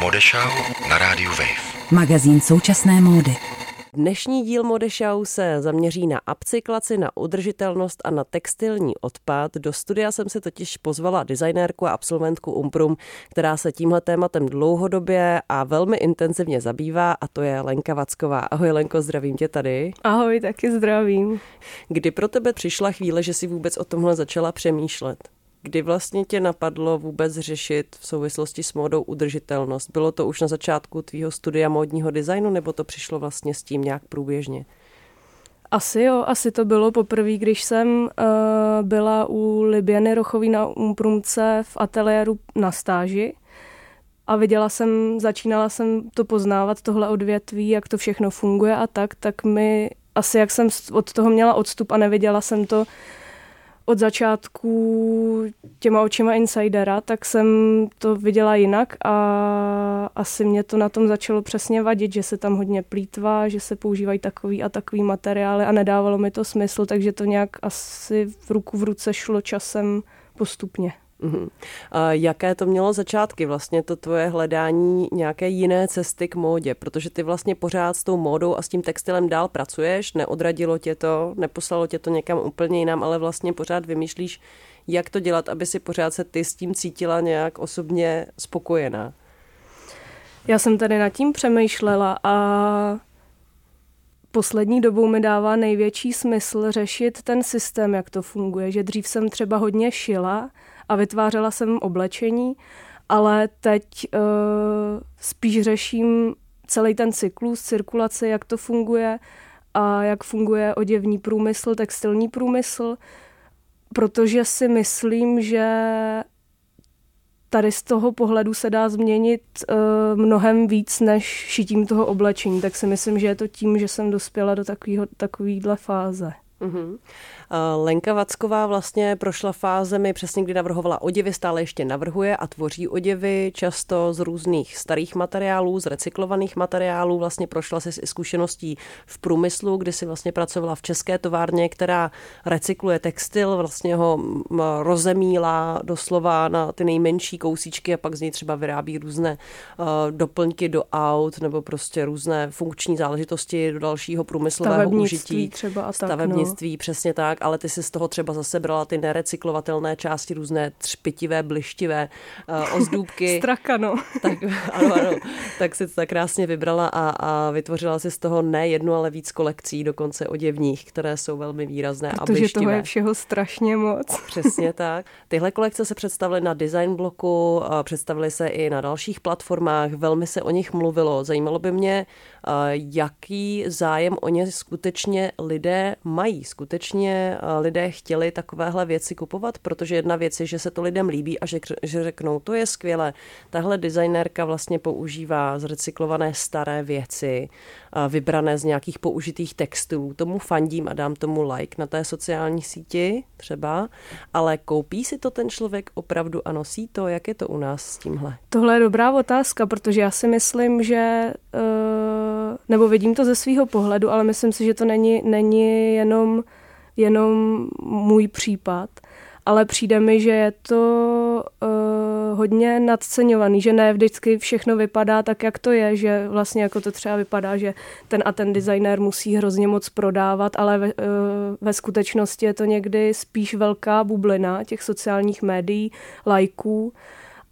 Modešau na rádiu Wave. Magazín současné módy. Dnešní díl Modešau se zaměří na upcyklaci, na udržitelnost a na textilní odpad. Do studia jsem si totiž pozvala designérku a absolventku Umprum, která se tímhle tématem dlouhodobě a velmi intenzivně zabývá a to je Lenka Vacková. Ahoj Lenko, zdravím tě tady. Ahoj, taky zdravím. Kdy pro tebe přišla chvíle, že si vůbec o tomhle začala přemýšlet? Kdy vlastně tě napadlo vůbec řešit v souvislosti s módou udržitelnost? Bylo to už na začátku tvýho studia módního designu, nebo to přišlo vlastně s tím nějak průběžně? Asi jo, asi to bylo poprvé, když jsem uh, byla u Libiany Rochový na Umprumce v ateliéru na stáži a viděla jsem, začínala jsem to poznávat, tohle odvětví, jak to všechno funguje a tak, tak mi asi jak jsem od toho měla odstup a neviděla jsem to od začátku těma očima insidera, tak jsem to viděla jinak a asi mě to na tom začalo přesně vadit, že se tam hodně plítvá, že se používají takový a takový materiály a nedávalo mi to smysl, takže to nějak asi v ruku v ruce šlo časem postupně. Uh-huh. A jaké to mělo začátky, vlastně to tvoje hledání nějaké jiné cesty k módě, protože ty vlastně pořád s tou módou a s tím textilem dál pracuješ, neodradilo tě to, neposlalo tě to někam úplně jinam, ale vlastně pořád vymýšlíš, jak to dělat, aby si pořád se ty s tím cítila nějak osobně spokojená. Já jsem tady nad tím přemýšlela a poslední dobou mi dává největší smysl řešit ten systém, jak to funguje. Že dřív jsem třeba hodně šila a vytvářela jsem oblečení, ale teď uh, spíš řeším celý ten cyklus, cirkulace, jak to funguje a jak funguje oděvní průmysl, textilní průmysl, protože si myslím, že tady z toho pohledu se dá změnit uh, mnohem víc než šitím toho oblečení, tak si myslím, že je to tím, že jsem dospěla do takovýhle fáze. Mm-hmm. Lenka Vacková vlastně prošla fázemi přesně, kdy navrhovala oděvy, stále ještě navrhuje a tvoří oděvy, často z různých starých materiálů, z recyklovaných materiálů. Vlastně prošla si i zkušeností v průmyslu, kdy si vlastně pracovala v české továrně, která recykluje textil, vlastně ho rozemílá doslova na ty nejmenší kousíčky a pak z něj třeba vyrábí různé uh, doplňky do aut nebo prostě různé funkční záležitosti do dalšího průmyslového užití. třeba a tak, no stavebnictví, přesně tak, ale ty si z toho třeba zase brala ty nerecyklovatelné části, různé třpitivé, blištivé uh, ozdůbky. no. Tak, ano, ano, tak si to tak krásně vybrala a, a vytvořila si z toho ne jednu, ale víc kolekcí, dokonce oděvních, které jsou velmi výrazné Protože a blištivé. toho je všeho strašně moc. Přesně tak. Tyhle kolekce se představily na design bloku, představily se i na dalších platformách, velmi se o nich mluvilo. Zajímalo by mě, jaký zájem o ně skutečně lidé mají. Skutečně lidé chtěli takovéhle věci kupovat, protože jedna věc je, že se to lidem líbí a že, že řeknou, to je skvělé. Tahle designérka vlastně používá zrecyklované staré věci, vybrané z nějakých použitých textů. Tomu fandím a dám tomu like na té sociální síti třeba, ale koupí si to ten člověk opravdu a nosí to? Jak je to u nás s tímhle? Tohle je dobrá otázka, protože já si myslím, že uh nebo vidím to ze svého pohledu, ale myslím si, že to není, není jenom, jenom můj případ, ale přijde mi, že je to uh, hodně nadceňovaný, že ne vždycky všechno vypadá tak, jak to je, že vlastně jako to třeba vypadá, že ten a ten designér musí hrozně moc prodávat, ale ve, uh, ve skutečnosti je to někdy spíš velká bublina těch sociálních médií, lajků,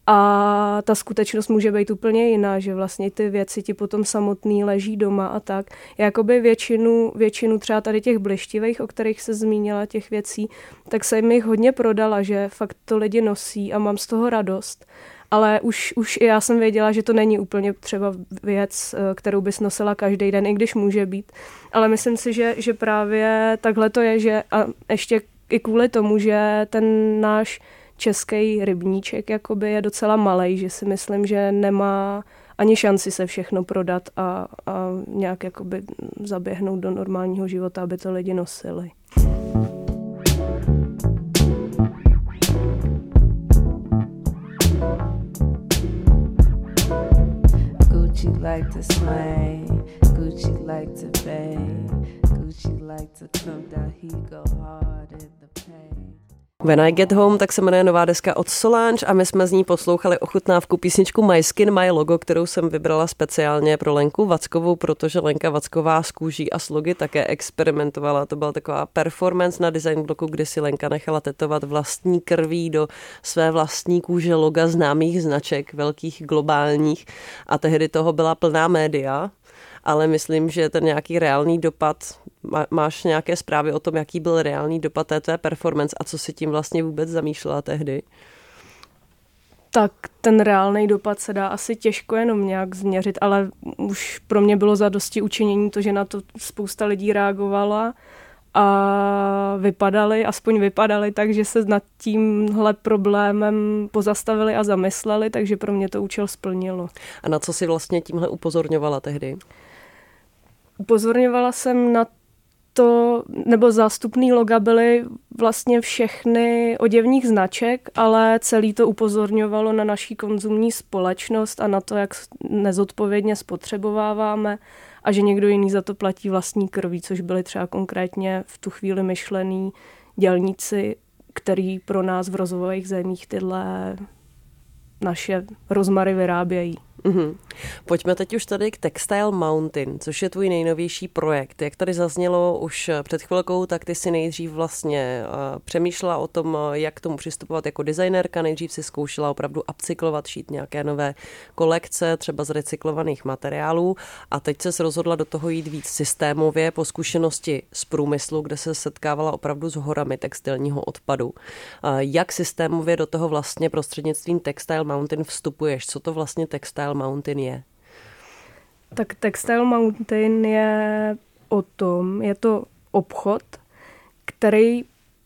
a ta skutečnost může být úplně jiná, že vlastně ty věci ti potom samotný leží doma a tak. Jakoby většinu, většinu třeba tady těch blištivých, o kterých se zmínila, těch věcí, tak se mi hodně prodala, že fakt to lidi nosí a mám z toho radost. Ale už, už i já jsem věděla, že to není úplně třeba věc, eh, kterou bys nosila každý den, i když může být. Ale myslím si, že, že právě takhle to je, že a ještě i kvůli tomu, že ten náš český rybníček jakoby je docela malý, že si myslím, že nemá ani šanci se všechno prodat a, a nějak jakoby zaběhnout do normálního života, aby to lidi nosili. Gucci like to slay, Gucci like to Gucci like to come down, he go hard in the pain. When I Get Home, tak se jmenuje nová deska od Solange a my jsme z ní poslouchali ochutnávku písničku My Skin, My Logo, kterou jsem vybrala speciálně pro Lenku Vackovou, protože Lenka Vacková z kůží a slogy také experimentovala. To byla taková performance na design bloku, kdy si Lenka nechala tetovat vlastní krví do své vlastní kůže loga známých značek, velkých globálních a tehdy toho byla plná média ale myslím, že ten nějaký reálný dopad, máš nějaké zprávy o tom, jaký byl reálný dopad té tvé performance a co si tím vlastně vůbec zamýšlela tehdy? Tak ten reálný dopad se dá asi těžko jenom nějak změřit, ale už pro mě bylo za dosti učinění to, že na to spousta lidí reagovala a vypadali, aspoň vypadali tak, že se nad tímhle problémem pozastavili a zamysleli, takže pro mě to účel splnilo. A na co si vlastně tímhle upozorňovala tehdy? Upozorňovala jsem na to, nebo zástupný loga byly vlastně všechny oděvních značek, ale celý to upozorňovalo na naší konzumní společnost a na to, jak nezodpovědně spotřebováváme a že někdo jiný za to platí vlastní krví, což byly třeba konkrétně v tu chvíli myšlený dělníci, který pro nás v rozvojových zemích tyhle naše rozmary vyrábějí. Mm-hmm. Pojďme teď už tady k Textile Mountain, což je tvůj nejnovější projekt. Jak tady zaznělo už před chvilkou, tak ty si nejdřív vlastně uh, přemýšlela o tom, jak k tomu přistupovat jako designérka. Nejdřív si zkoušela opravdu upcyklovat, šít nějaké nové kolekce, třeba z recyklovaných materiálů a teď se rozhodla do toho jít víc systémově po zkušenosti z průmyslu, kde se setkávala opravdu s horami textilního odpadu. Uh, jak systémově do toho vlastně prostřednictvím Textile Mountain vstupuješ? Co to vlastně Textile Mountain je? Tak Textile Mountain je o tom, je to obchod, který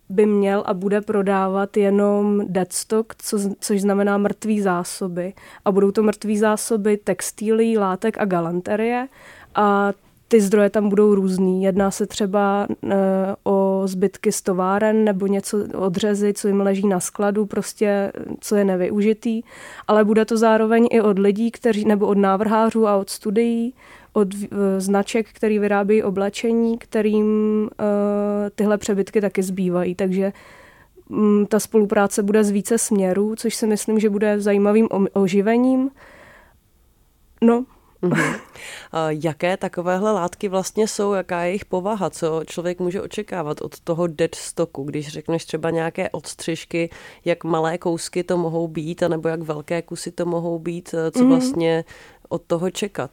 by měl a bude prodávat jenom deadstock, co, což znamená mrtvý zásoby. A budou to mrtvý zásoby textilí, látek a galanterie. A ty zdroje tam budou různý. Jedná se třeba e, o zbytky z továren nebo něco odřezy, co jim leží na skladu, prostě co je nevyužitý, ale bude to zároveň i od lidí, kteří, nebo od návrhářů a od studií, od e, značek, který vyrábí oblečení, kterým e, tyhle přebytky taky zbývají. Takže m, ta spolupráce bude z více směrů, což si myslím, že bude zajímavým oživením. No, Mm-hmm. Jaké takovéhle látky vlastně jsou, jaká je jejich povaha, co člověk může očekávat od toho dead stocku, když řekneš třeba nějaké odstřižky, jak malé kousky to mohou být, anebo jak velké kusy to mohou být, co mm-hmm. vlastně od toho čekat?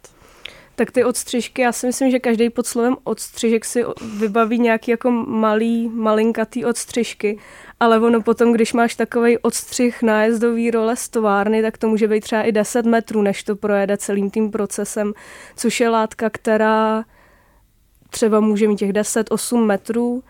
Tak ty odstřižky, já si myslím, že každý pod slovem odstřižek si vybaví nějaký jako malý, malinkatý odstřižky, ale ono potom, když máš takový odstřih nájezdový role z továrny, tak to může být třeba i 10 metrů, než to projede celým tím procesem, což je látka, která třeba může mít těch 10-8 metrů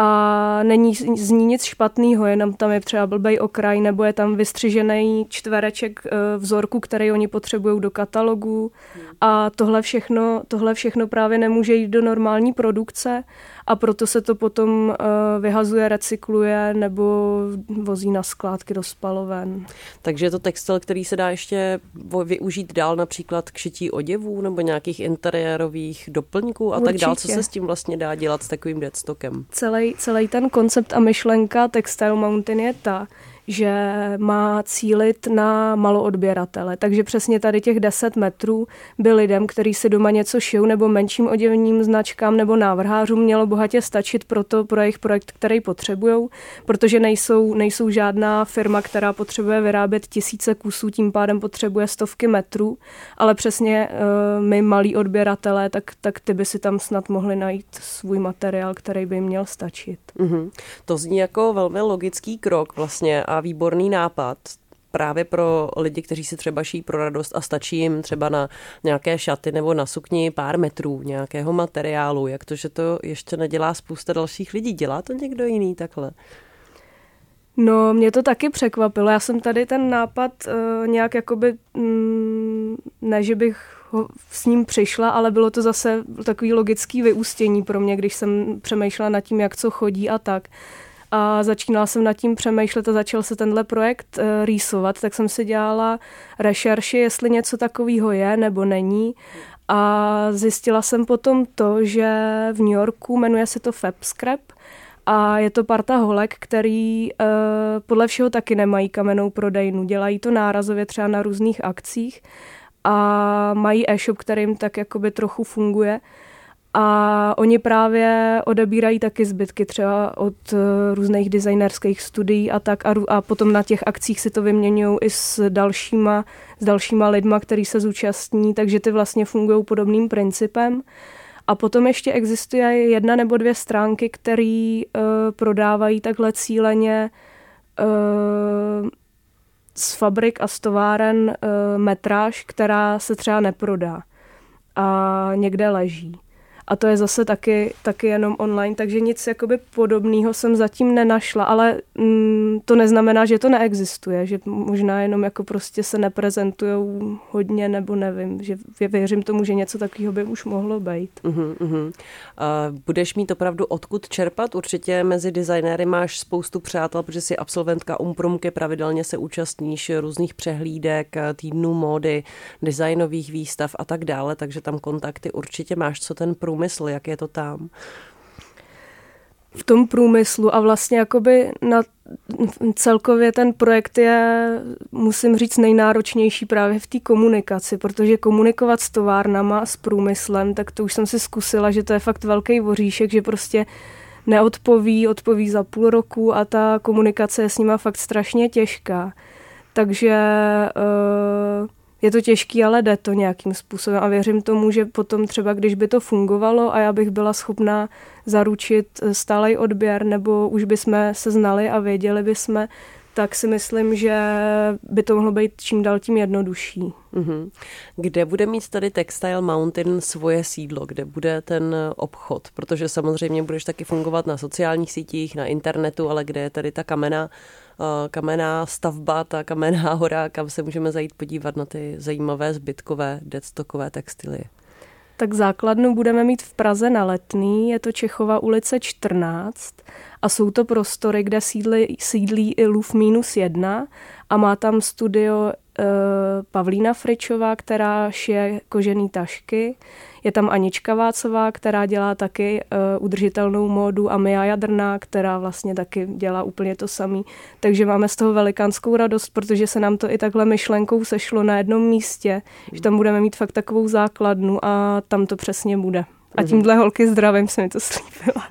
a není z ní nic špatného, jenom tam je třeba blbej okraj, nebo je tam vystřižený čtvereček eh, vzorku, který oni potřebují do katalogu. A tohle všechno, tohle všechno právě nemůže jít do normální produkce a proto se to potom uh, vyhazuje, recykluje nebo vozí na skládky do spaloven. Takže je to textil, který se dá ještě využít dál například k šití oděvů nebo nějakých interiérových doplňků a Určitě. tak dál. Co se s tím vlastně dá dělat s takovým deadstockem? Celý, celý ten koncept a myšlenka Textile Mountain je ta, že má cílit na maloodběratele. Takže přesně tady těch 10 metrů by lidem, kteří si doma něco šijou nebo menším oděvním značkám nebo návrhářům mělo bohatě stačit pro, to, pro jejich projekt, který potřebují, protože nejsou, nejsou žádná firma, která potřebuje vyrábět tisíce kusů, tím pádem potřebuje stovky metrů, ale přesně uh, my malí odběratelé, tak, tak ty by si tam snad mohli najít svůj materiál, který by jim měl stačit. Mm-hmm. To zní jako velmi logický krok vlastně a výborný nápad právě pro lidi, kteří si třeba šijí pro radost a stačí jim třeba na nějaké šaty nebo na sukni pár metrů nějakého materiálu. Jak to, že to ještě nedělá spousta dalších lidí? Dělá to někdo jiný takhle? No, mě to taky překvapilo. Já jsem tady ten nápad uh, nějak jakoby, mm, ne, že bych ho s ním přišla, ale bylo to zase takový logický vyústění pro mě, když jsem přemýšlela nad tím, jak co chodí a tak a začínala jsem nad tím přemýšlet a začal se tenhle projekt uh, rýsovat, tak jsem si dělala rešerši, jestli něco takového je nebo není. A zjistila jsem potom to, že v New Yorku jmenuje se to Fab Scrap a je to parta holek, který uh, podle všeho taky nemají kamennou prodejnu. Dělají to nárazově třeba na různých akcích a mají e-shop, který jim tak jakoby trochu funguje. A oni právě odebírají taky zbytky třeba od uh, různých designerských studií a tak a, a potom na těch akcích si to vyměňují i s dalšíma, s dalšíma lidma, který se zúčastní, takže ty vlastně fungují podobným principem. A potom ještě existuje jedna nebo dvě stránky, které uh, prodávají takhle cíleně uh, z fabrik a z továren uh, metráž, která se třeba neprodá a někde leží a to je zase taky, taky jenom online, takže nic jakoby podobného jsem zatím nenašla, ale mm, to neznamená, že to neexistuje, že možná jenom jako prostě se neprezentují hodně, nebo nevím, že věřím tomu, že něco takového by už mohlo být. Uh-huh, uh-huh. Uh, budeš mít opravdu odkud čerpat? Určitě mezi designéry máš spoustu přátel, protože jsi absolventka Umprumky, pravidelně se účastníš různých přehlídek, týdnů módy, designových výstav a tak dále, takže tam kontakty určitě máš, co ten prům průmysl, jak je to tam? v tom průmyslu a vlastně jakoby na celkově ten projekt je, musím říct, nejnáročnější právě v té komunikaci, protože komunikovat s továrnama, s průmyslem, tak to už jsem si zkusila, že to je fakt velký voříšek, že prostě neodpoví, odpoví za půl roku a ta komunikace je s nima fakt strašně těžká. Takže uh, je to těžký, ale jde to nějakým způsobem a věřím tomu, že potom třeba, když by to fungovalo a já bych byla schopná zaručit stálej odběr, nebo už bychom se znali a věděli bychom, tak si myslím, že by to mohlo být čím dál tím jednodušší. Mm-hmm. Kde bude mít tady Textile Mountain svoje sídlo? Kde bude ten obchod? Protože samozřejmě budeš taky fungovat na sociálních sítích, na internetu, ale kde je tady ta kamená Eh, kamenná stavba, ta kamenná hora, kam se můžeme zajít podívat na ty zajímavé zbytkové deadstockové textily. Tak základnu budeme mít v Praze na Letný, je to Čechova ulice 14 a jsou to prostory, kde sídlí, sídlí i LUF minus jedna a má tam studio Pavlína Fričová, která šije kožený tašky. Je tam Anička Vácová, která dělá taky uh, udržitelnou módu a Mia Jadrná, která vlastně taky dělá úplně to samý. Takže máme z toho velikánskou radost, protože se nám to i takhle myšlenkou sešlo na jednom místě, že tam budeme mít fakt takovou základnu a tam to přesně bude. A mhm. tímhle holky zdravím se mi to slíbila.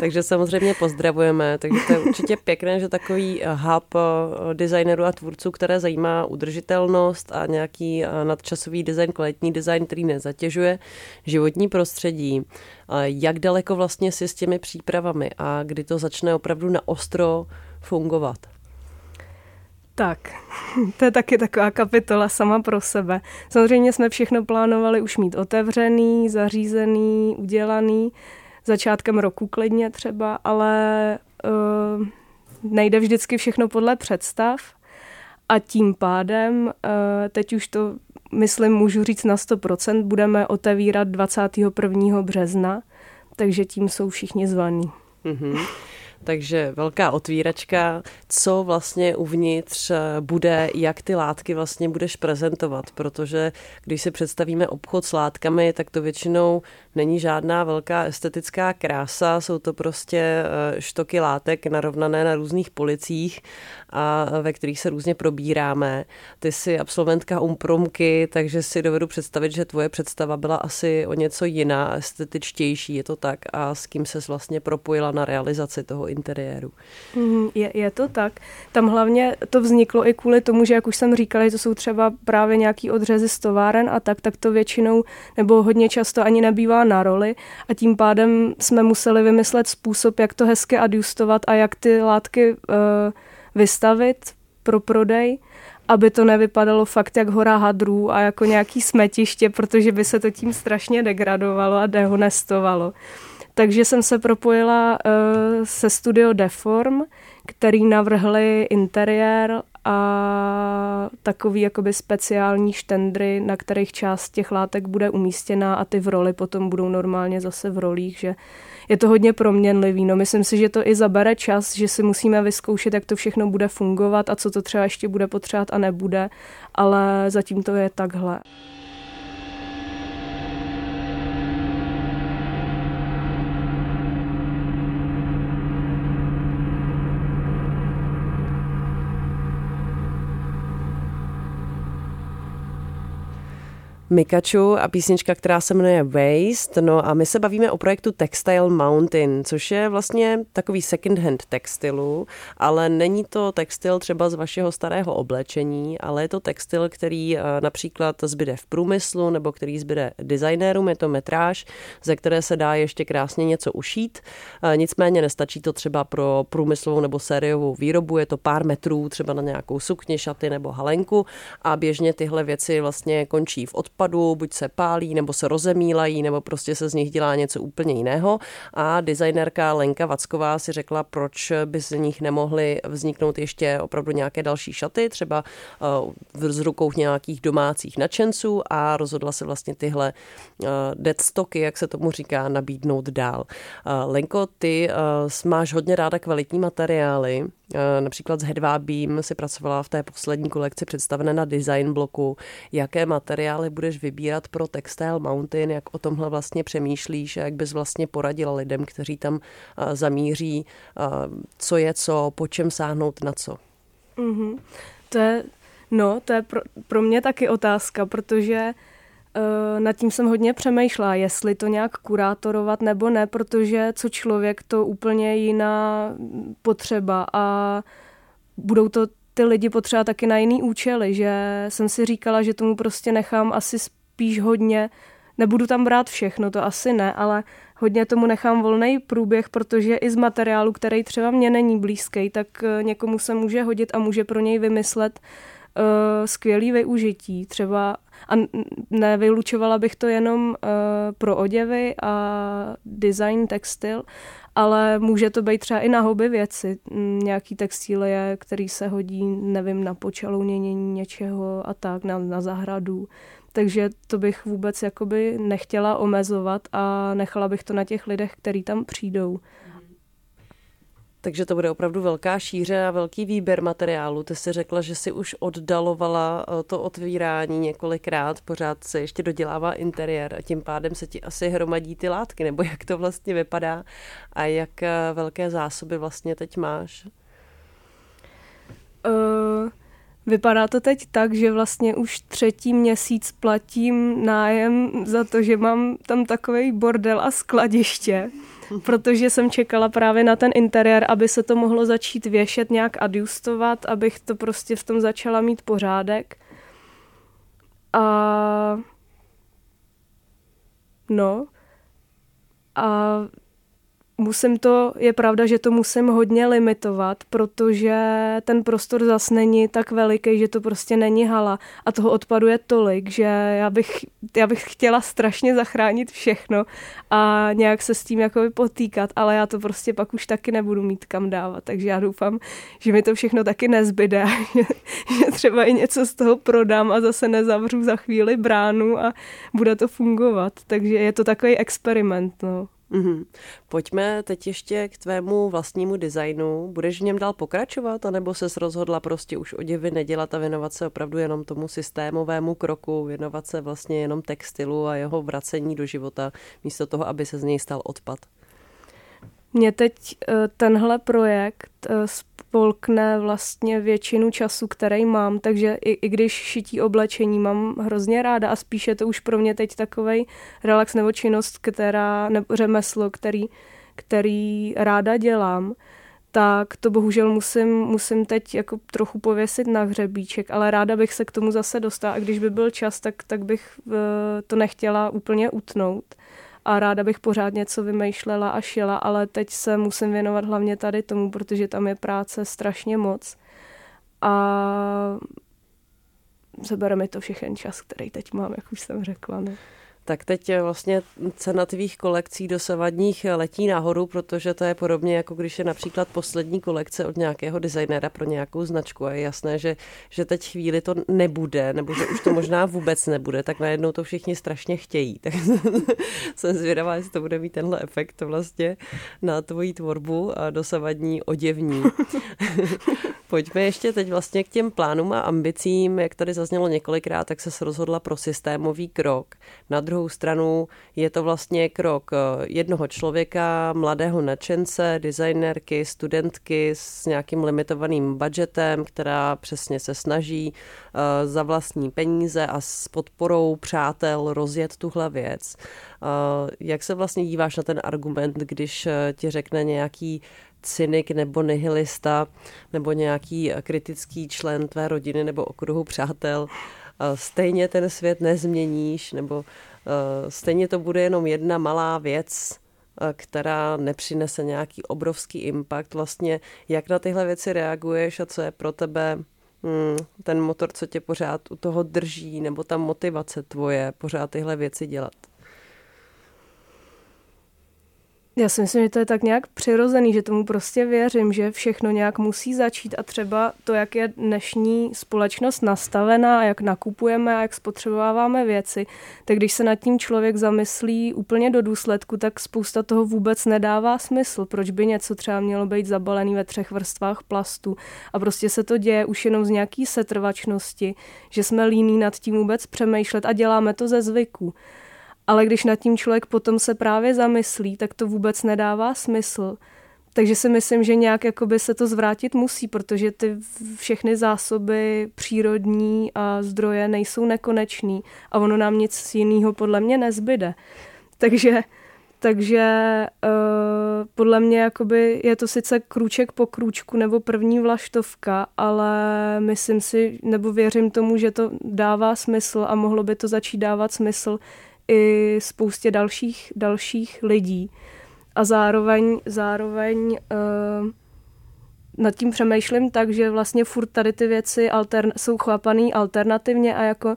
Takže samozřejmě pozdravujeme. Takže to je určitě pěkné, že takový eh, hub eh, designerů a tvůrců, které zajímá udržitelnost a nějaký eh, nadčasový design, kvalitní design, který nezatěžuje životní prostředí. Jak daleko vlastně si s těmi přípravami a kdy to začne opravdu na ostro fungovat? Tak, to je taky taková kapitola sama pro sebe. Samozřejmě jsme všechno plánovali už mít otevřený, zařízený, udělaný začátkem roku klidně třeba, ale uh, nejde vždycky všechno podle představ a tím pádem, uh, teď už to myslím můžu říct na 100%, budeme otevírat 21. března, takže tím jsou všichni zvaní. Mm-hmm. Takže velká otvíračka, co vlastně uvnitř eh, bude, jak ty látky vlastně budeš prezentovat, protože když si představíme obchod s látkami, tak to většinou není žádná velká estetická krása, jsou to prostě eh, štoky látek narovnané na různých policích a ve kterých se různě probíráme. Ty jsi absolventka umpromky, takže si dovedu představit, že tvoje představa byla asi o něco jiná, estetičtější, je to tak a s kým se vlastně propojila na realizaci toho interiéru. Mm, je, je to tak. Tam hlavně to vzniklo i kvůli tomu, že jak už jsem říkala, že to jsou třeba právě nějaký odřezy z továren a tak, tak to většinou nebo hodně často ani nebývá na roli a tím pádem jsme museli vymyslet způsob, jak to hezky adjustovat a jak ty látky uh, vystavit pro prodej, aby to nevypadalo fakt jak hora hadrů a jako nějaký smetiště, protože by se to tím strašně degradovalo a dehonestovalo. Takže jsem se propojila uh, se studio Deform, který navrhli interiér a takový jakoby speciální štendry, na kterých část těch látek bude umístěná a ty v roli potom budou normálně zase v rolích, že je to hodně proměnlivý. No, myslím si, že to i zabere čas, že si musíme vyzkoušet, jak to všechno bude fungovat a co to třeba ještě bude potřebovat a nebude, ale zatím to je takhle. Mikaču a písnička, která se jmenuje Waste. No a my se bavíme o projektu Textile Mountain, což je vlastně takový second hand textilu, ale není to textil třeba z vašeho starého oblečení, ale je to textil, který eh, například zbyde v průmyslu nebo který zbyde designérům, je to metráž, ze které se dá ještě krásně něco ušít. Eh, nicméně nestačí to třeba pro průmyslovou nebo sériovou výrobu, je to pár metrů třeba na nějakou sukni, šaty nebo halenku a běžně tyhle věci vlastně končí v odpadu odpadu, buď se pálí, nebo se rozemílají, nebo prostě se z nich dělá něco úplně jiného. A designérka Lenka Vacková si řekla, proč by z nich nemohly vzniknout ještě opravdu nějaké další šaty, třeba eh, z rukou nějakých domácích nadšenců a rozhodla se vlastně tyhle eh, deadstocky, jak se tomu říká, nabídnout dál. Eh, Lenko, ty máš hodně ráda kvalitní materiály, například s Hedvábím si pracovala v té poslední kolekci představené na design bloku. Jaké materiály bude budeš vybírat pro Textile Mountain, jak o tomhle vlastně přemýšlíš jak bys vlastně poradila lidem, kteří tam zamíří, co je co, po čem sáhnout na co? Mm-hmm. To je, no, to je pro, pro mě taky otázka, protože uh, nad tím jsem hodně přemýšlela, jestli to nějak kurátorovat nebo ne, protože co člověk, to úplně jiná potřeba a budou to ty lidi potřeba taky na jiný účely, že jsem si říkala, že tomu prostě nechám asi spíš hodně, nebudu tam brát všechno, to asi ne, ale hodně tomu nechám volný průběh, protože i z materiálu, který třeba mě není blízký, tak eh, někomu se může hodit a může pro něj vymyslet uh, skvělý využití. Třeba a nevylučovala bych to jenom uh, pro oděvy a design textil, ale může to být třeba i na hobby věci. Mm, nějaký textilie, který se hodí, nevím, na počalounění něčeho a tak, na, na zahradu. Takže to bych vůbec jakoby nechtěla omezovat a nechala bych to na těch lidech, kteří tam přijdou. Takže to bude opravdu velká šíře a velký výběr materiálu. Ty jsi řekla, že si už oddalovala eh, to otvírání několikrát, pořád se ještě dodělává interiér a tím pádem se ti asi hromadí ty látky, nebo jak to vlastně vypadá a jak eh, velké zásoby vlastně teď máš? Uh, vypadá to teď tak, že vlastně už třetí měsíc platím nájem za to, že mám tam takový bordel a skladiště protože jsem čekala právě na ten interiér, aby se to mohlo začít věšet, nějak adjustovat, abych to prostě v tom začala mít pořádek. A no, a musím to, je pravda, že to musím hodně limitovat, protože ten prostor zas není tak veliký, že to prostě není hala a toho odpadu je tolik, že já bych, já bych chtěla strašně zachránit všechno a nějak se s tím jakoby potýkat, ale já to prostě pak už taky nebudu mít kam dávat, takže já doufám, že mi to všechno taky nezbyde, že, že třeba i něco z toho prodám a zase nezavřu za chvíli bránu a bude to fungovat, takže je to takový experiment, no. Mm-hmm. Pojďme teď ještě k tvému vlastnímu designu. Budeš v něm dál pokračovat, anebo se rozhodla prostě už oděvy nedělat a věnovat se opravdu jenom tomu systémovému kroku, věnovat se vlastně jenom textilu a jeho vracení do života, místo toho, aby se z něj stal odpad? Mě teď eh, tenhle projekt eh, spolkne vlastně většinu času, který mám, takže i, i když šití oblečení mám hrozně ráda a spíše to už pro mě teď takový relax nebo činnost, která, nebo řemeslo, který, který ráda dělám, tak to bohužel musím, musím teď jako trochu pověsit na hřebíček, ale ráda bych se k tomu zase dostala a když by byl čas, tak, tak bych eh, to nechtěla úplně utnout a ráda bych pořád něco vymýšlela a šila, ale teď se musím věnovat hlavně tady tomu, protože tam je práce strašně moc a zabere mi to všechen čas, který teď mám, jak už jsem řekla. Ne? Tak teď vlastně cena tvých kolekcí dosavadních letí nahoru, protože to je podobně jako když je například poslední kolekce od nějakého designera pro nějakou značku a je jasné, že, že teď chvíli to nebude, nebo že už to možná vůbec nebude, tak najednou to všichni strašně chtějí. Tak jsem zvědavá, jestli to bude mít tenhle efekt vlastně na tvoji tvorbu a dosavadní oděvní. Pojďme ještě teď vlastně k těm plánům a ambicím, jak tady zaznělo několikrát, tak se rozhodla pro systémový krok. Na druhou druhou stranu je to vlastně krok eh, jednoho člověka, mladého nadšence, designerky, studentky s nějakým limitovaným budgetem, která přesně se snaží uh, za vlastní peníze a s podporou přátel rozjet tuhle věc. Uh, jak se vlastně díváš na ten argument, když ti řekne nějaký cynik nebo nihilista nebo nějaký kritický člen tvé rodiny nebo okruhu přátel, stejně ten svět nezměníš, nebo stejně to bude jenom jedna malá věc, která nepřinese nějaký obrovský impact. Vlastně, jak na tyhle věci reaguješ a co je pro tebe hmm, ten motor, co tě pořád u toho drží, nebo ta motivace tvoje pořád tyhle věci dělat? Já si myslím, že to je tak nějak přirozený, že tomu prostě věřím, že všechno nějak musí začít a třeba to, jak je dnešní společnost nastavená, jak nakupujeme a jak spotřebováváme věci, tak když se nad tím člověk zamyslí úplně do důsledku, tak spousta toho vůbec nedává smysl. Proč by něco třeba mělo být zabalený ve třech vrstvách plastu a prostě se to děje už jenom z nějaký setrvačnosti, že jsme líní nad tím vůbec přemýšlet a děláme to ze zvyku. Ale když nad tím člověk potom se právě zamyslí, tak to vůbec nedává smysl. Takže si myslím, že nějak jakoby se to zvrátit musí, protože ty všechny zásoby přírodní a zdroje nejsou nekonečný a ono nám nic jiného podle mě nezbyde. Takže, takže uh, podle mě jakoby je to sice krůček po krůčku nebo první vlaštovka, ale myslím si, nebo věřím tomu, že to dává smysl a mohlo by to začít dávat smysl i spoustě dalších, dalších lidí. A zároveň, zároveň uh, nad tím přemýšlím tak, že vlastně furt tady ty věci altern- jsou chápaný alternativně a jako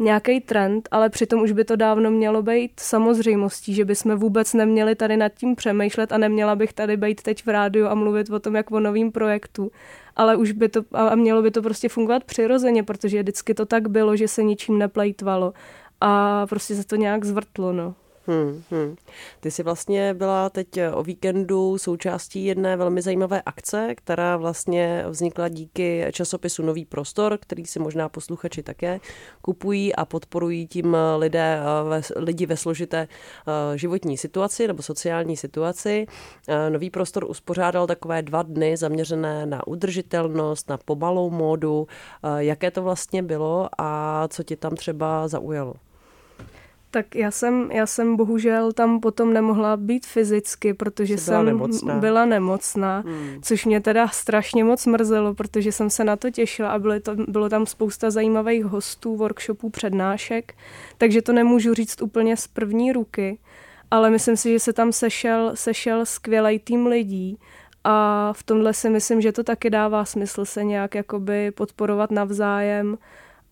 nějaký trend, ale přitom už by to dávno mělo být samozřejmostí, že bychom vůbec neměli tady nad tím přemýšlet a neměla bych tady být teď v rádiu a mluvit o tom, jak o novém projektu, ale už by to, a mělo by to prostě fungovat přirozeně, protože vždycky to tak bylo, že se ničím neplejtvalo a prostě se to nějak zvrtlo, no. Hmm, hmm. Ty jsi vlastně byla teď o víkendu součástí jedné velmi zajímavé akce, která vlastně vznikla díky časopisu Nový prostor, který si možná posluchači také kupují a podporují tím lidé, lidi ve složité eh, životní situaci nebo sociální situaci. Eh, Nový prostor uspořádal takové dva dny zaměřené na udržitelnost, na pomalou módu. Eh, jaké to vlastně bylo a co ti tam třeba zaujalo? Tak já jsem, já jsem bohužel tam potom nemohla být fyzicky, protože Jsi jsem byla nemocná, byla nemocná Hmm. což mě teda strašně moc mrzelo, protože jsem se na to těšila a bylo, to, bylo tam spousta zajímavých hostů, workshopů, přednášek, takže to nemůžu říct úplně z první ruky, ale myslím si, že se tam sešel, sešel skvělý tým lidí a v tomhle si myslím, že to taky dává smysl se nějak jakoby podporovat navzájem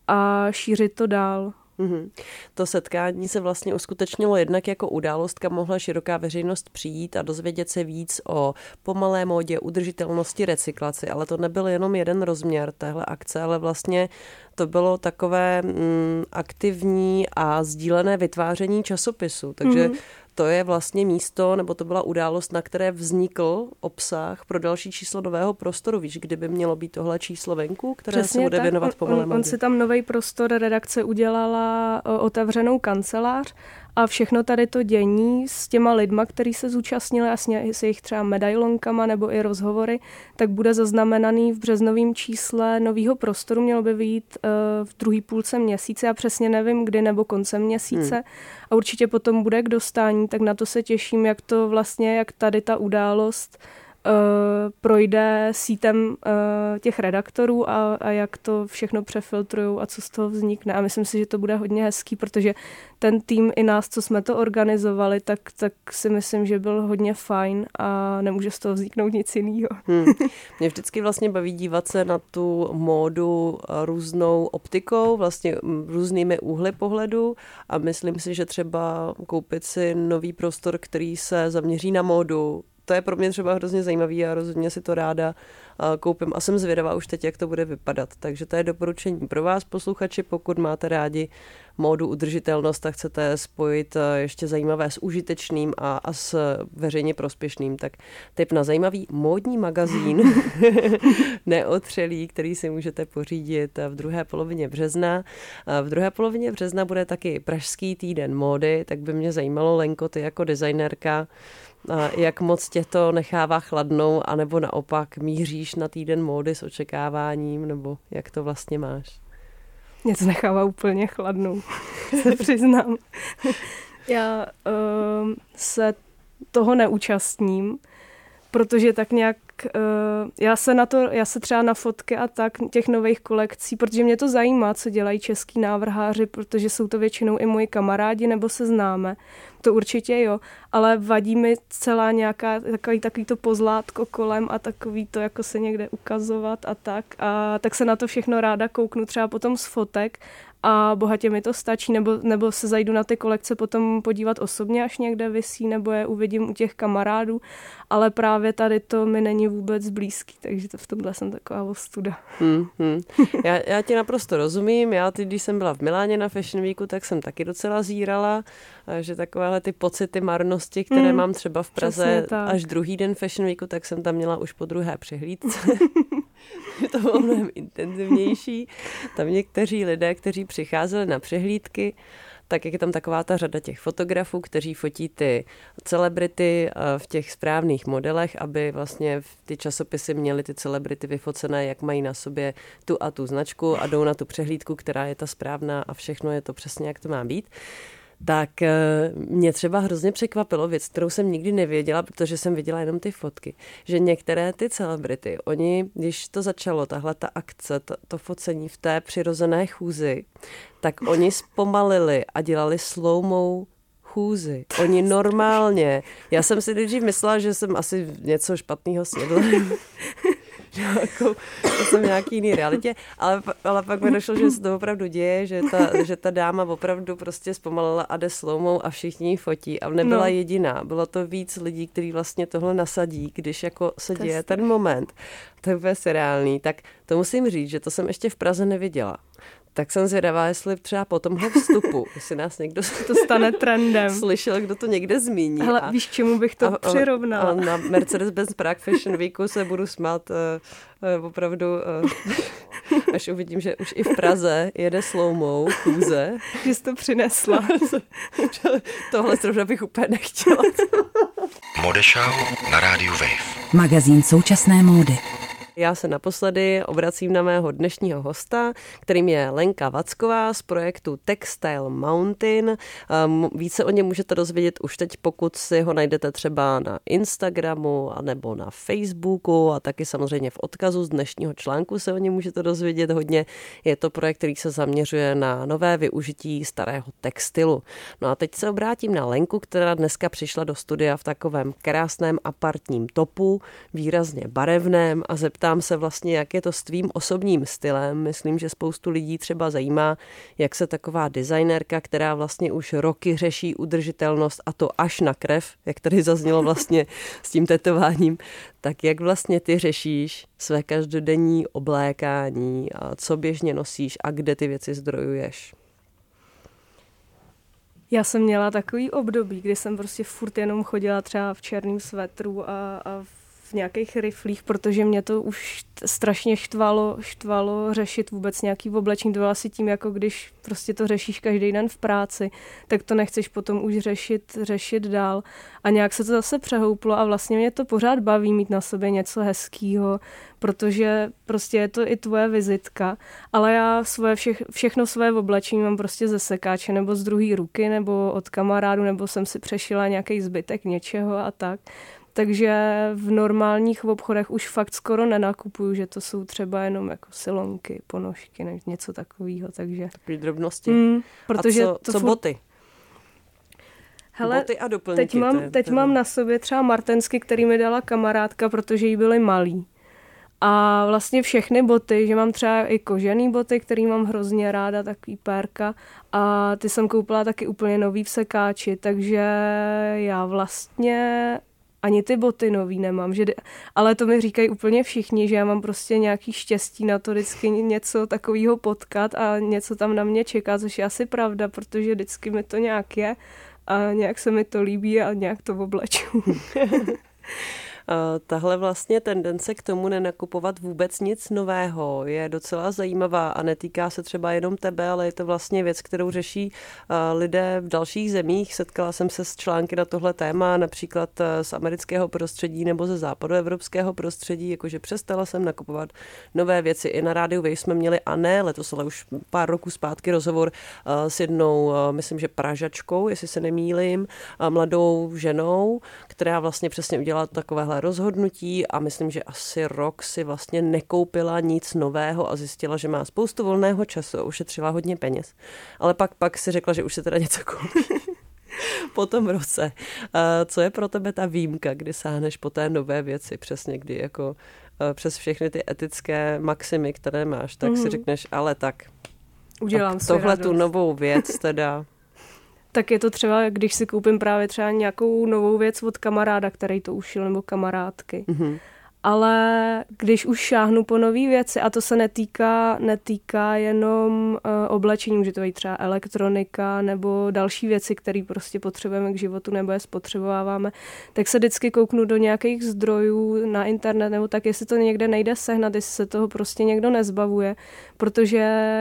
a šířit to dál. Mm-hmm. To setkání se vlastně uskutečnilo jednak jako událost, kam mohla široká veřejnost přijít a dozvědět se víc o pomalé módě, udržitelnosti, recyklaci, ale to nebyl jenom jeden rozměr téhle akce, ale vlastně to bylo takové mm, aktivní a sdílené vytváření časopisu, takže mm-hmm to je vlastně místo, nebo to byla událost, na které vznikl obsah pro další číslo nového prostoru. Víš, kdyby mělo být tohle číslo venku, které Přesně se bude tak. věnovat pomalé on, on si tam nový prostor redakce udělala otevřenou kancelář a všechno tady to dění s těma lidma, který se zúčastnili, jasně s jejich třeba medailonkama nebo i rozhovory, tak bude zaznamenaný v březnovém čísle nového prostoru. Mělo by vyjít uh, v druhý půlce měsíce, já přesně nevím kdy nebo koncem měsíce. Hmm. A určitě potom bude k dostání, tak na to se těším, jak to vlastně, jak tady ta událost projde sítem uh, těch redaktorů a, a jak to všechno přefiltrují a co z toho vznikne. A myslím si, že to bude hodně hezký, protože ten tým i nás, co jsme to organizovali, tak, tak si myslím, že byl hodně fajn a nemůže z toho vzniknout nic jiného. Hmm. Mě vždycky vlastně baví dívat se na tu módu různou optikou, vlastně různými úhly pohledu a myslím si, že třeba koupit si nový prostor, který se zaměří na módu, to je pro mě třeba hrozně zajímavý a rozhodně si to ráda koupím a jsem zvědavá už teď, jak to bude vypadat. Takže to je doporučení pro vás, posluchači, pokud máte rádi módu udržitelnost a chcete spojit eh, ještě zajímavé s užitečným a, a s veřejně prospěšným, tak typ na zajímavý módní magazín neotřelý, který si můžete pořídit v druhé polovině března. V druhé polovině března bude taky Pražský týden módy, tak by mě zajímalo, Lenko, ty jako designérka, jak moc tě to nechává chladnou, anebo naopak míříš na týden módy s očekáváním, nebo jak to vlastně máš? Mě to nechává úplně chladnou, se přiznám. Já uh, se toho neúčastním, protože tak nějak uh, já se na to, já se třeba na fotky a tak těch nových kolekcí, protože mě to zajímá, co dělají český návrháři, protože jsou to většinou i moji kamarádi nebo se známe, to určitě jo, ale vadí mi celá nějaká takový, takový to pozlátko kolem a takový to jako se někde ukazovat a tak. A tak se na to všechno ráda kouknu třeba potom z fotek a bohatě mi to stačí, nebo, nebo se zajdu na ty kolekce potom podívat osobně, až někde vysí, nebo je uvidím u těch kamarádů, ale právě tady to mi není vůbec blízký, takže to v tomhle jsem taková ostuda. Hmm, hmm. Já, já ti naprosto rozumím, já ty, když jsem byla v Miláně na Fashion Weeku, tak jsem taky docela zírala, že takovéhle ty pocity marnosti, které hmm, mám třeba v Praze až druhý den Fashion Weeku, tak jsem tam měla už po druhé přehlídce. to bylo mnohem intenzivnější. Tam někteří lidé, kteří přicházeli na přehlídky, tak jak je tam taková ta řada těch fotografů, kteří fotí ty celebrity eh, v těch správných modelech, aby vlastně ty časopisy měly ty celebrity vyfocené, jak mají na sobě tu a tu značku a jdou na tu přehlídku, která je ta správná a všechno je to přesně, jak to má být tak eh, mě třeba hrozně překvapilo věc, kterou jsem nikdy nevěděla, protože jsem viděla jenom ty fotky, že některé ty celebrity, oni, když to začalo, tahle ta akce, to, to focení v té přirozené chůzi, tak oni zpomalili a dělali slow chůzi. Oni normálně. Já jsem si nejdřív myslela, že jsem asi něco špatného snědla. jako, to jsem nějaký jiný realitě, ale, ale pak mi došlo, že se to opravdu děje, že ta, že ta dáma opravdu prostě zpomalila a jde slowmou a všichni ji fotí a nebyla no. jediná. Bylo to víc lidí, kteří vlastně tohle nasadí, když jako se to děje ten moment. To je vůbec reálný. Tak to musím říct, že to jsem ještě v Praze neviděla tak jsem zvědavá, jestli třeba po tomhle vstupu, jestli nás někdo to stane trendem. slyšel, kdo to někde zmíní. Ale a, víš, čemu bych to a, přirovnala? A na Mercedes-Benz Prague Fashion Weeku se budu smát uh, uh, opravdu, uh, až uvidím, že už i v Praze jede slowmou kůze. Že jsi to přinesla. Tohle zrovna bych úplně nechtěla. Modešau na rádiu Wave. Magazín současné módy. Já se naposledy obracím na mého dnešního hosta, kterým je Lenka Vacková z projektu Textile Mountain. Ehm, více o něm můžete dozvědět už teď, pokud si ho najdete třeba na Instagramu nebo na Facebooku a taky samozřejmě v odkazu z dnešního článku se o něm můžete dozvědět hodně. Je to projekt, který se zaměřuje na nové využití starého textilu. No a teď se obrátím na Lenku, která dneska přišla do studia v takovém krásném apartním topu, výrazně barevném a zeptá Ptám se vlastně, jak je to s tvým osobním stylem. Myslím, že spoustu lidí třeba zajímá, jak se taková designérka, která vlastně už roky řeší udržitelnost a to až na krev, jak tady zaznělo vlastně s tím tetováním, tak jak vlastně ty řešíš své každodenní oblékání a co běžně nosíš a kde ty věci zdrojuješ? Já jsem měla takový období, kdy jsem prostě furt jenom chodila třeba v černém svetru a, a v v nějakých riflích, protože mě to už strašně štvalo, štvalo řešit vůbec nějaký oblečení. To asi tím, jako když prostě to řešíš každý den v práci, tak to nechceš potom už řešit, řešit dál. A nějak se to zase přehouplo a vlastně mě to pořád baví mít na sobě něco hezkého, protože prostě je to i tvoje vizitka, ale já svoje vše, všechno své oblečení mám prostě ze sekáče nebo z druhé ruky nebo od kamarádu, nebo jsem si přešila nějaký zbytek něčeho a tak takže v normálních obchodech už fakt skoro nenakupuju, že to jsou třeba jenom jako silonky, ponožky, nebo něco takového, takže... Takové drobnosti. Mm, protože a co, to co furt... boty? Hele, boty a doplňky. Teď, mám, teď mám na sobě třeba martensky, který mi dala kamarádka, protože jí byly malý. A vlastně všechny boty, že mám třeba i kožený boty, který mám hrozně ráda, takový pérka. A ty jsem koupila taky úplně nový v sekáči, takže já vlastně ani ty boty nový nemám, že, ale to mi říkají úplně všichni, že já mám prostě nějaký štěstí na to vždycky něco takového potkat a něco tam na mě čeká, což je asi pravda, protože vždycky mi to nějak je a nějak se mi to líbí a nějak to obleču. Tahle vlastně tendence k tomu nenakupovat vůbec nic nového je docela zajímavá a netýká se třeba jenom tebe, ale je to vlastně věc, kterou řeší lidé v dalších zemích. Setkala jsem se s články na tohle téma, například z amerického prostředí nebo ze západoevropského prostředí, jakože přestala jsem nakupovat nové věci. I na rádiu Wave jsme měli, a ne letos, ale už pár roků zpátky rozhovor s jednou, myslím, že Pražačkou, jestli se nemýlím, mladou ženou, která vlastně přesně udělala takovéhle rozhodnutí a myslím, že asi rok si vlastně nekoupila nic nového a zjistila, že má spoustu volného času a ušetřila hodně peněz. Ale pak, pak si řekla, že už se teda něco koupí. po tom roce. Co je pro tebe ta výjimka, kdy sáhneš po té nové věci, přesně kdy jako přes všechny ty etické maximy, které máš, tak mm. si mhm. řekneš, ale tak Udělám tohle tu novou věc teda tak je to třeba, když si koupím právě třeba nějakou novou věc od kamaráda, který to ušil, nebo kamarádky. Mm-hmm ale když už šáhnu po nové věci, a to se netýká, netýká jenom uh, oblečení, může to být třeba elektronika nebo další věci, které prostě potřebujeme k životu nebo je spotřebováváme, tak se vždycky kouknu do nějakých zdrojů na internet nebo tak, jestli to někde nejde sehnat, jestli se toho prostě někdo nezbavuje, protože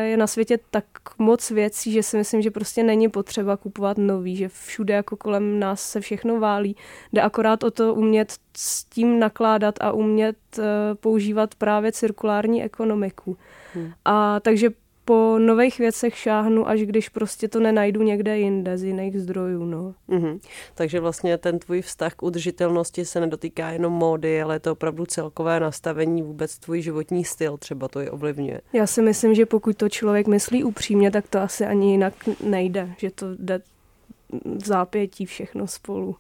je na světě tak moc věcí, že si myslím, že prostě není potřeba kupovat nový, že všude jako kolem nás se všechno válí. Jde akorát o to umět s tím nakládat a umět uh, používat právě cirkulární ekonomiku. Hmm. A takže po nových věcech šáhnu, až když prostě to nenajdu někde jinde z jiných zdrojů. No. Mm-hmm. Takže vlastně ten tvůj vztah k udržitelnosti se nedotýká jenom módy, ale je to opravdu celkové nastavení, vůbec tvůj životní styl třeba to je ovlivňuje. Já si myslím, že pokud to člověk myslí upřímně, tak to asi ani jinak nejde, že to jde v zápětí všechno spolu.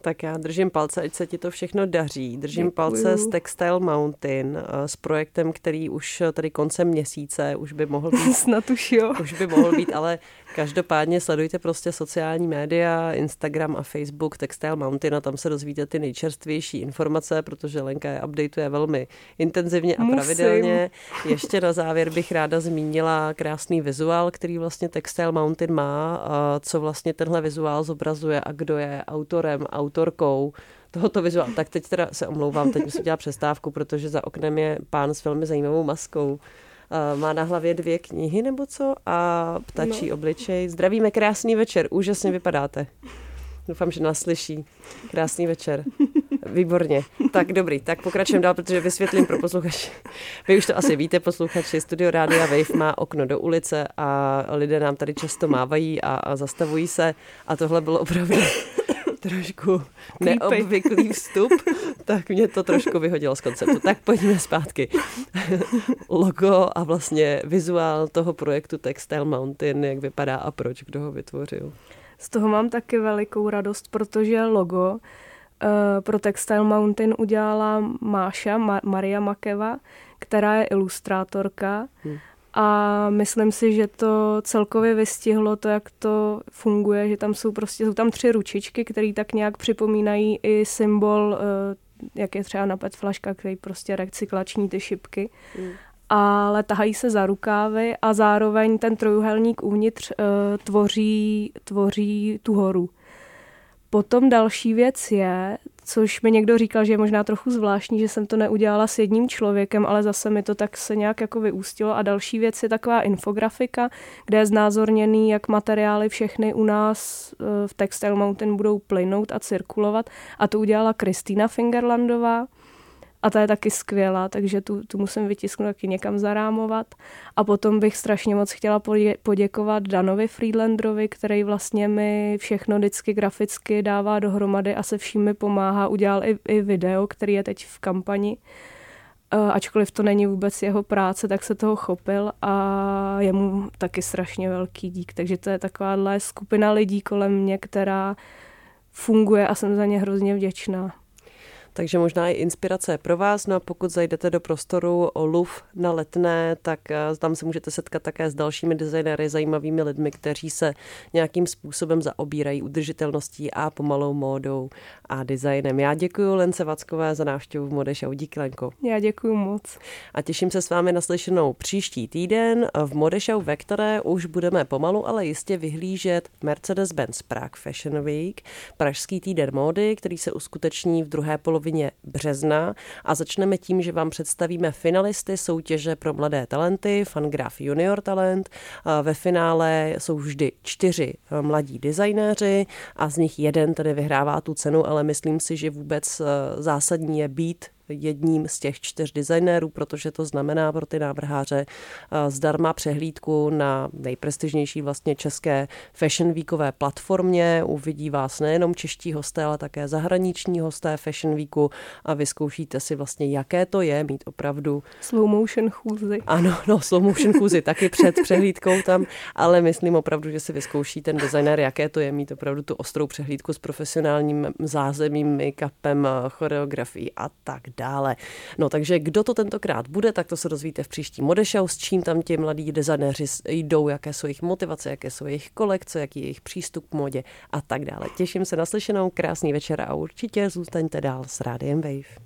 Tak já držím palce, ať se ti to všechno daří. Držím Děkuju. palce s Textile Mountain, eh, s projektem, který už tady koncem měsíce už by mohl být. Snad už jo. Už by mohl být, ale Každopádně sledujte prostě sociální média, Instagram a Facebook Textile Mountain a tam se dozvíte ty nejčerstvější informace, protože Lenka je updateuje velmi intenzivně a Musím. pravidelně. Ještě na závěr bych ráda zmínila krásný vizuál, který vlastně Textile Mountain má, a co vlastně tenhle vizuál zobrazuje a kdo je autorem, autorkou tohoto vizuálu. Tak teď teda se omlouvám, teď musím dělat přestávku, protože za oknem je pán s velmi zajímavou maskou. Eh, má na hlavě dvě knihy nebo co a ptačí no. obličej. Zdravíme, krásný večer, úžasně vypadáte. Doufám, že nás slyší. Krásný večer. Výborně. Tak dobrý, tak pokračujeme dál, protože vysvětlím pro posluchače. Vy už to asi víte, posluchači. Studio Rádia Wave má okno do ulice a lidé nám tady často mávají a, a zastavují se. A tohle bylo opravdu trošku neobvyklý vstup, tak mě to trošku vyhodilo z konceptu. Tak pojďme zpátky. Logo a vlastně vizuál toho projektu Textile Mountain, jak vypadá a proč, kdo ho vytvořil. Z toho mám taky velikou radost, protože logo uh, pro Textile Mountain udělala Máša, Ma- Maria Makeva, která je ilustrátorka. Hmm a myslím si, že to celkově vystihlo to, jak to funguje, že tam jsou prostě, jsou tam tři ručičky, které tak nějak připomínají i symbol, eh, jak je třeba na PET flaška, který prostě recyklační ty šipky. Mm. Ale tahají se za rukávy a zároveň ten trojuhelník uvnitř uh, tvoří, tvoří tu horu. Potom další věc je, což mi někdo říkal, že je možná trochu zvláštní, že jsem to neudělala s jedním člověkem, ale zase mi to tak se nějak jako vyústilo. A další věc je taková infografika, kde je znázorněný, jak materiály všechny u nás eh, v Textile Mountain budou plynout a cirkulovat. A to udělala Kristýna Fingerlandová a ta je taky skvělá, takže tu, tu musím vytisknout taky někam zarámovat. A potom bych strašně moc chtěla poděkovat Danovi Friedlanderovi, který vlastně mi všechno vždycky graficky dává dohromady a se vším mi pomáhá. Udělal i, i video, který je teď v kampani. Uh, ačkoliv to není vůbec jeho práce, tak se toho chopil a je mu taky strašně velký dík. Takže to je takováhle skupina lidí kolem mě, která funguje a jsem za ně hrozně vděčná. Takže možná i inspirace pro vás. No a pokud zajdete do prostoru Luv na letné, tak eh, tam se můžete setkat také s dalšími designéry, zajímavými lidmi, kteří se nějakým způsobem zaobírají udržitelností a pomalou módou a designem. Já děkuji Lence Vackové za návštěvu v Mode Show. Díky, Lenko. Já děkuji moc. A těším se s vámi na slyšenou příští týden v Mode Show, ve které už budeme pomalu, ale jistě vyhlížet Mercedes-Benz Prague Fashion Week, pražský týden módy, který se uskuteční v druhé polovině března a začneme tím, že vám představíme finalisty soutěže pro mladé talenty, Fangraph Junior Talent. Ve finále jsou vždy čtyři mladí designéři a z nich jeden tedy vyhrává tu cenu, ale myslím si, že vůbec eh, zásadní je být jedním z těch čtyř designérů, protože to znamená pro ty návrháře eh, zdarma přehlídku na nejprestižnější vlastně české Fashion Weekové platformě. Uvidí vás nejenom čeští hosté, ale také zahraniční hosté Fashion Weeku a vyzkoušíte si vlastně, jaké to je mít opravdu slow motion chůzy. Ano, no, slow motion chůzy taky před přehlídkou tam, ale myslím opravdu, že si vyzkouší ten designer, jaké to je mít opravdu tu ostrou přehlídku s profesionálním zázemím, make-upem, choreografií a tak dále. No takže kdo to tentokrát bude, tak to se dozvíte v příští Modešau, s čím tam ti mladí designéři jdou, jaké jsou jejich motivace, jaké jsou jejich kolekce, jaký je jejich přístup k modě a tak dále. Těším se na slyšenou, krásný večer a určitě zůstaňte dál s Rádiem Wave.